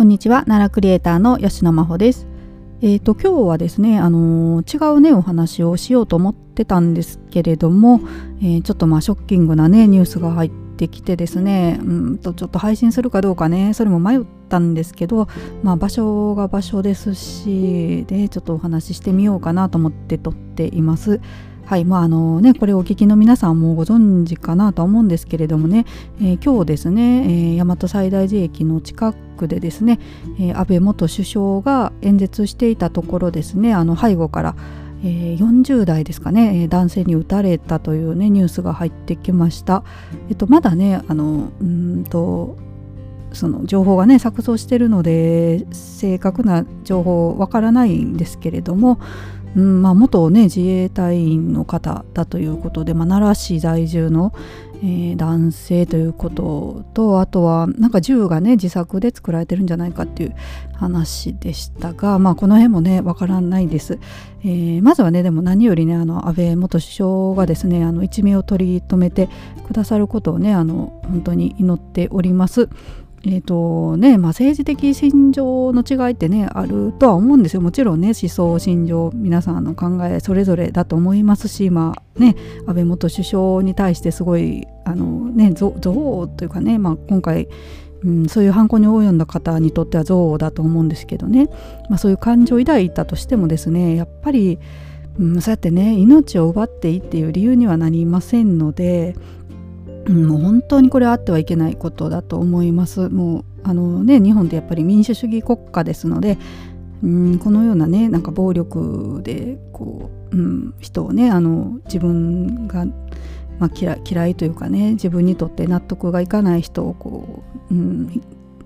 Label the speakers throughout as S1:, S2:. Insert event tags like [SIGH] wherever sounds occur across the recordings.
S1: こんにちは奈良クリエイターの吉野真帆ですえーと、今日はですね、あのー、違うねお話をしようと思ってたんですけれども、えー、ちょっとまあショッキングなねニュースが入ってきてですねうんとちょっと配信するかどうかねそれも迷ったんですけど、まあ、場所が場所ですしでちょっとお話ししてみようかなと思って撮っています。はいまああのね、これをお聞きの皆さんもご存知かなと思うんですけれどもね、えー、今日ですね、えー、大和西大寺駅の近くでですね、えー、安倍元首相が演説していたところですねあの背後から、えー、40代ですかね男性に撃たれたという、ね、ニュースが入ってきました。えっと、まだねあのうんとその情報がね錯綜しているので正確な情報わからないんですけれどもうんまあ、元、ね、自衛隊員の方だということで、まあ、奈良市在住の、えー、男性ということとあとはなんか銃がね自作で作られてるんじゃないかっていう話でしたが、まあ、この辺もねわからないです、えー、まずはねでも何よりねあの安倍元首相がですねあの一命を取り留めてくださることをねあの本当に祈っております。えーとねまあ、政治的信条の違いってねあるとは思うんですよ。もちろんね思想信条皆さんの考えそれぞれだと思いますし、まね、安倍元首相に対してすごいあの、ね、憎悪というかね、まあ、今回、うん、そういう犯行に及んだ方にとっては憎悪だと思うんですけどね、まあ、そういう感情を抱いたとしてもですねやっぱり、うん、そうやってね命を奪っていいっていう理由にはなりませんので、もう本当にこれはあってはいけないことだと思います。もうあのね日本ってやっぱり民主主義国家ですので、ん、このようなねなんか暴力でこう、うん、人をねあの自分が、まあ、嫌嫌いというかね自分にとって納得がいかない人をこう、うん、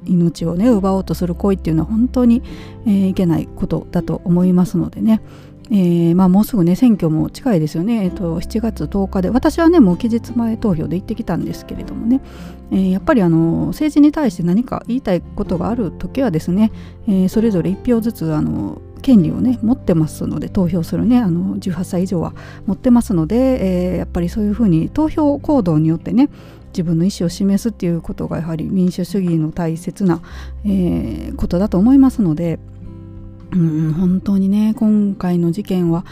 S1: 命をね奪おうとする行為っていうのは本当に、えー、いけないことだと思いますのでね、えーまあ、もうすぐね選挙も近いですよね、えーと、7月10日で私はねもう期日前投票で行ってきたんですけれどもね、えー、やっぱりあの政治に対して何か言いたいことがある時はですね、えー、それぞれ1票ずつあの権利をね持ってますので投票するねあの18歳以上は持ってますので、えー、やっぱりそういうふうに投票行動によってね自分の意思を示すっていうことがやはり民主主義の大切な、えー、ことだと思いますので。うん、本当にね今回の事件は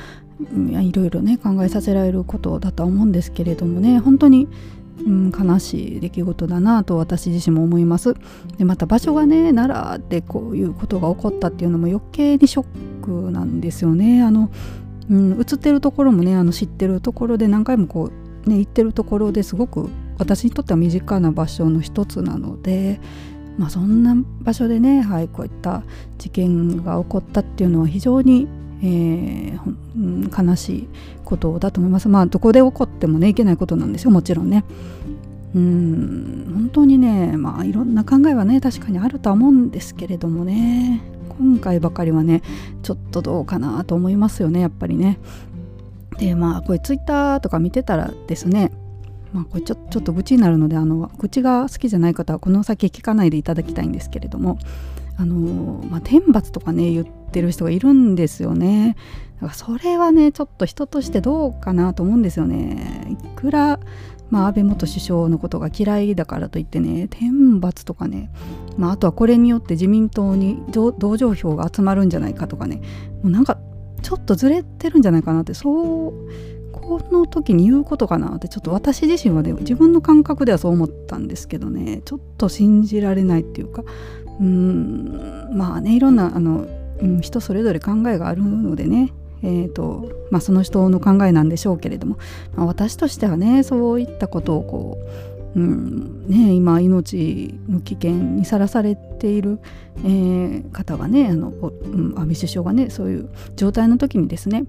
S1: いろいろね考えさせられることだとは思うんですけれどもね本当に、うん、悲しい出来事だなと私自身も思います。でまた場所がね奈良でこういうことが起こったっていうのも余計にショックなんですよね。あの、うん、映ってるところもねあの知ってるところで何回もこうね行ってるところですごく私にとっては身近な場所の一つなのでまあ、そんな場所でね、はい、こういった事件が起こったっていうのは非常に、えー、悲しいことだと思います。まあどこで起こってもねいけないことなんですよもちろんね。うん本当にねまあいろんな考えはね確かにあるとは思うんですけれどもね今回ばかりはねちょっとどうかなと思いますよねやっぱりね。でまあこれツイッターとか見てたらですねまあ、これちょちょっと愚痴になるのであの愚痴が好きじゃない方はこの先聞かないでいただきたいんですけれどもあの、まあ、天罰とかね言ってる人がいるんですよね。だからそれはねちょっと人としてどうかなと思うんですよね。いくら、まあ、安倍元首相のことが嫌いだからといってね天罰とかね、まあ、あとはこれによって自民党に同情票が集まるんじゃないかとかねもうなんかちょっとずれてるんじゃないかなってそうこの時に言うことかなってちょっと私自身はね自分の感覚ではそう思ったんですけどね。ちょっと信じられないっていうか。うんまあねいろんなあの、うん、人それぞれ考えがあるのでね。えーとまあ、その人の考えなんでしょうけれども、まあ、私としてはねそういったことをこう、うんね、今命の危険にさらされている、えー、方がねあの、うん、安倍首相がねそういう状態の時にですね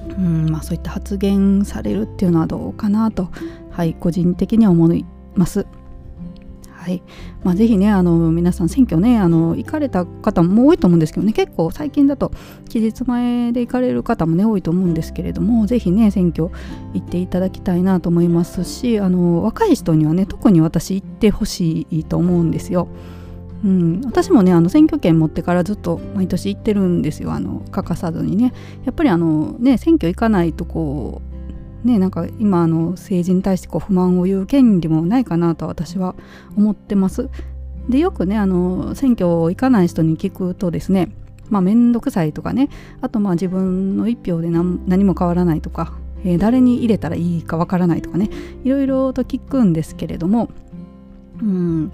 S1: うんまあ、そういった発言されるっていうのはどうかなと、はい、個人的には思います。はいまあ、ぜひねあの皆さん選挙ねあの行かれた方も多いと思うんですけどね結構最近だと期日前で行かれる方もね多いと思うんですけれどもぜひね選挙行っていただきたいなと思いますしあの若い人にはね特に私行ってほしいと思うんですよ。うん、私もねあの選挙権持ってからずっと毎年行ってるんですよ。あの欠かさずにね。やっぱりあのね選挙行かないとこうねなんか今あの政治に対してこう不満を言う権利もないかなと私は思ってます。でよくねあの選挙行かない人に聞くとですねまあ面倒くさいとかね。あとまあ自分の一票で何も変わらないとか、えー、誰に入れたらいいかわからないとかね。いろいろと聞くんですけれどもうん。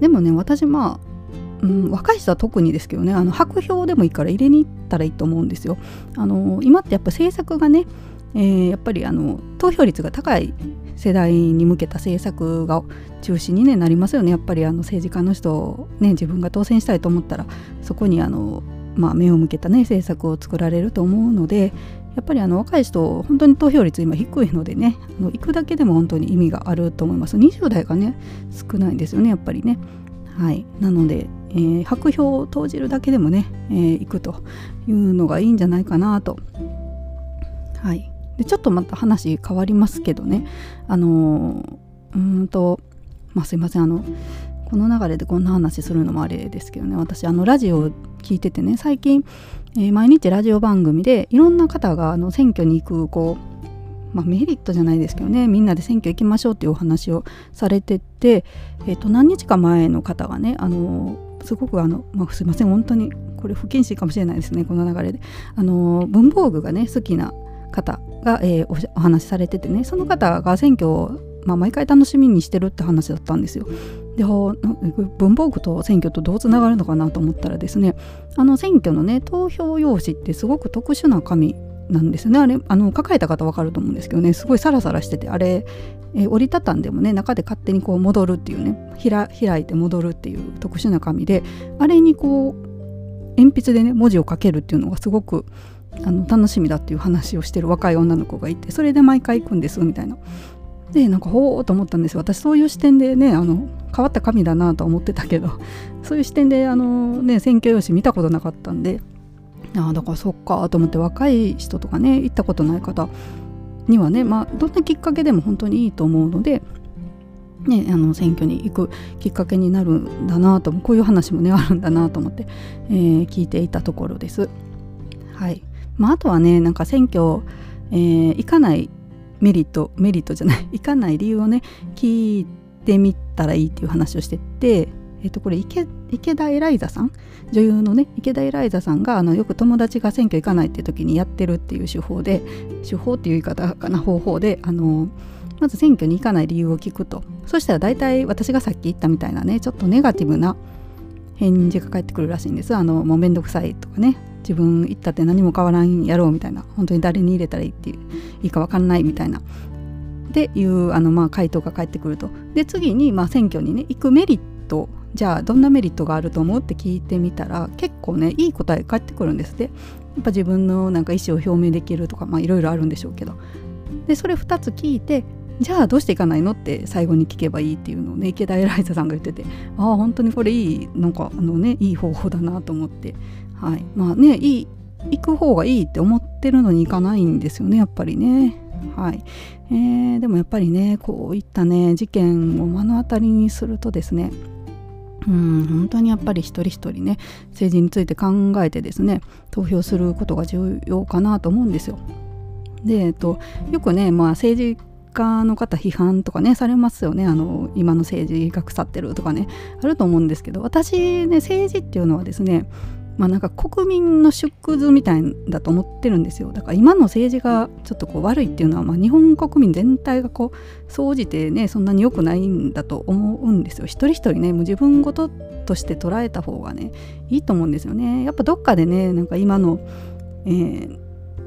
S1: でもね私まあうん、若い人は特にですけどねあの白票でもいいから入れに行ったらいいと思うんですよ。あの今ってやっぱ政策がね、えー、やっぱりあの投票率が高い世代に向けた政策が中心に、ね、なりますよねやっぱりあの政治家の人ね自分が当選したいと思ったらそこにあの、まあ、目を向けた、ね、政策を作られると思うのでやっぱりあの若い人本当に投票率今低いのでねあの行くだけでも本当に意味があると思います。20代がね少ないんですよねやっぱりね。はい。なので、えー、白票を投じるだけでもね、えー、行くというのがいいんじゃないかなと。はい。でちょっとまた話変わりますけどね。あのうんとまあすいません。あのこの流れでこんな話するのもあれですけどね。私あのラジオ聞いててね最近、えー、毎日ラジオ番組でいろんな方があの選挙に行くこう、まあ、メリットじゃないですけどねみんなで選挙行きましょうっていうお話をされてて、えー、と何日か前の方がねあのすごくあの、まあ、すいません本当にこれ不謹慎かもしれないですねこの流れで。あの文房具がね好きな方が、えー、お話しされててねその方が選挙を、まあ、毎回楽しみにしてるって話だったんですよ。で文房具と選挙とどうつながるのかなと思ったらですねあの選挙のね投票用紙ってすごく特殊な紙なんですよねあれあの抱えた方分かると思うんですけどねすごいサラサラしててあれ、え折りたたんでもね中で勝手にこう戻るっていうね開いて戻るっていう特殊な紙であれにこう鉛筆でね文字を書けるっていうのがすごくあの楽しみだっていう話をしてる若い女の子がいてそれで毎回行くんですみたいな。でなんかほうと思ったんですよ私そういう視点でねあの変わった神だなと思ってたけど [LAUGHS] そういう視点であの、ね、選挙用紙見たことなかったんでああだからそっかと思って若い人とかね行ったことない方にはね、まあ、どんなきっかけでも本当にいいと思うので、ね、あの選挙に行くきっかけになるんだなとこういう話もねあるんだなと思って、えー、聞いていたところです。はいまあ、あとはねなんか選挙、えー、行かないメリットメリットじゃない [LAUGHS] 行かない理由をね聞いてみたらいいっていう話をしてて、えー、とこれ池池田エライザさん？女優のね池田エライザさんがあのよく友達が選挙行かないっていう時にやってるっていう手法で手法っていう言い方かな方法であのまず選挙に行かない理由を聞くと。そしたら大体私がさっき言ったみたいなねちょっとネガティブな返事が返ってくるらしいんです。あのもうめんどくさいとかね。自分行ったって何も変わらんやろうみたいな。本当に誰に入れたらいいっていういいか分かんないみたいな。っていうあのまあ回答が返ってくると。で次にまあ選挙にね行くメリットじゃあどんなメリットがあると思うって聞いてみたら結構ねいい答え返ってくるんですでやっぱ自分のなんか意思を表明できるとかまあいろいろあるんでしょうけど。でそれ2つ聞いてじゃあどうしていかないのって最後に聞けばいいっていうのをね池田エライザさんが言ってて。ああ本当にこれいいなんかあのねいい方法だなと思って。はい。まあねいい行く方がいいって思ってるのに行かないんですよねやっぱりね。はい、えー、でもやっぱりねこういったね事件を目の当たりにするとですねうん本当にやっぱり一人一人ね政治について考えてですね投票することが重要かなと思うんですよ。で、えっと、よくね、まあ、政治家の方批判とかねされますよね。あの今の政治が腐ってるとかねあると思うんですけど私ね政治っていうのはですねまあなんか国民の縮図みたいだと思ってるんですよ。だから今の政治がちょっとこう悪いっていうのは、まあ、日本国民全体がこう総じてねそんなに良くないんだと思うんですよ。一人一人ねもう自分事として捉えた方がねいいと思うんですよね。やっぱどっかでねなんか今の、えー、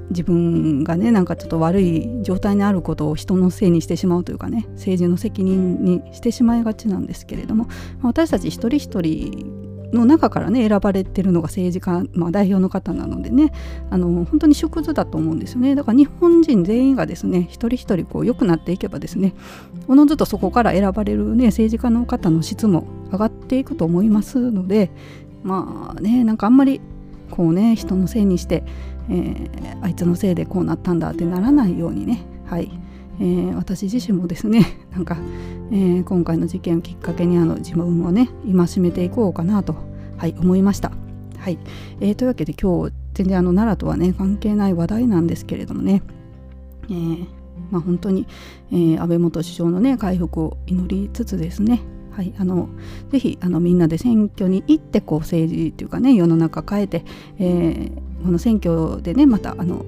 S1: 自分がねなんかちょっと悪い状態にあることを人のせいにしてしまうというかね政治の責任にしてしまいがちなんですけれども私たち一人一人の中からね選ばれてるのが政治家、まあ、代表の方なのでねあの本当に縮図だと思うんですよね。だから日本人全員がですね一人一人こう良くなっていけばですねおのずとそこから選ばれるね政治家の方の質も上がっていくと思いますのでまあねなんかあんまりこうね人のせいにして、えー、あいつのせいでこうなったんだってならないようにねはい、えー、私自身もですねなんか、えー、今回の事件をきっかけにあの自分をね戒めていこうかなと、はい、思いました。はいえー、というわけで今日全然あの奈良とはね関係ない話題なんですけれどもね、えーまあ、本当に、えー、安倍元首相のね回復を祈りつつですね、はい、あのぜひあのみんなで選挙に行ってこう政治っていうかね世の中変えて、えー、この選挙でねまたあの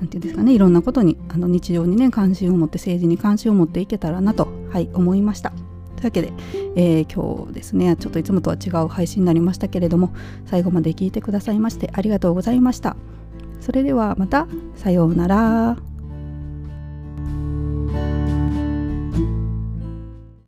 S1: なんていうんですかねいろんなことにあの日常にね関心を持って政治に関心を持っていけたらなと、はい、思いました。というわけで、えー、今日ですねちょっといつもとは違う配信になりましたけれども最後まで聞いてくださいましてありがとうございました。それではまたさようなら。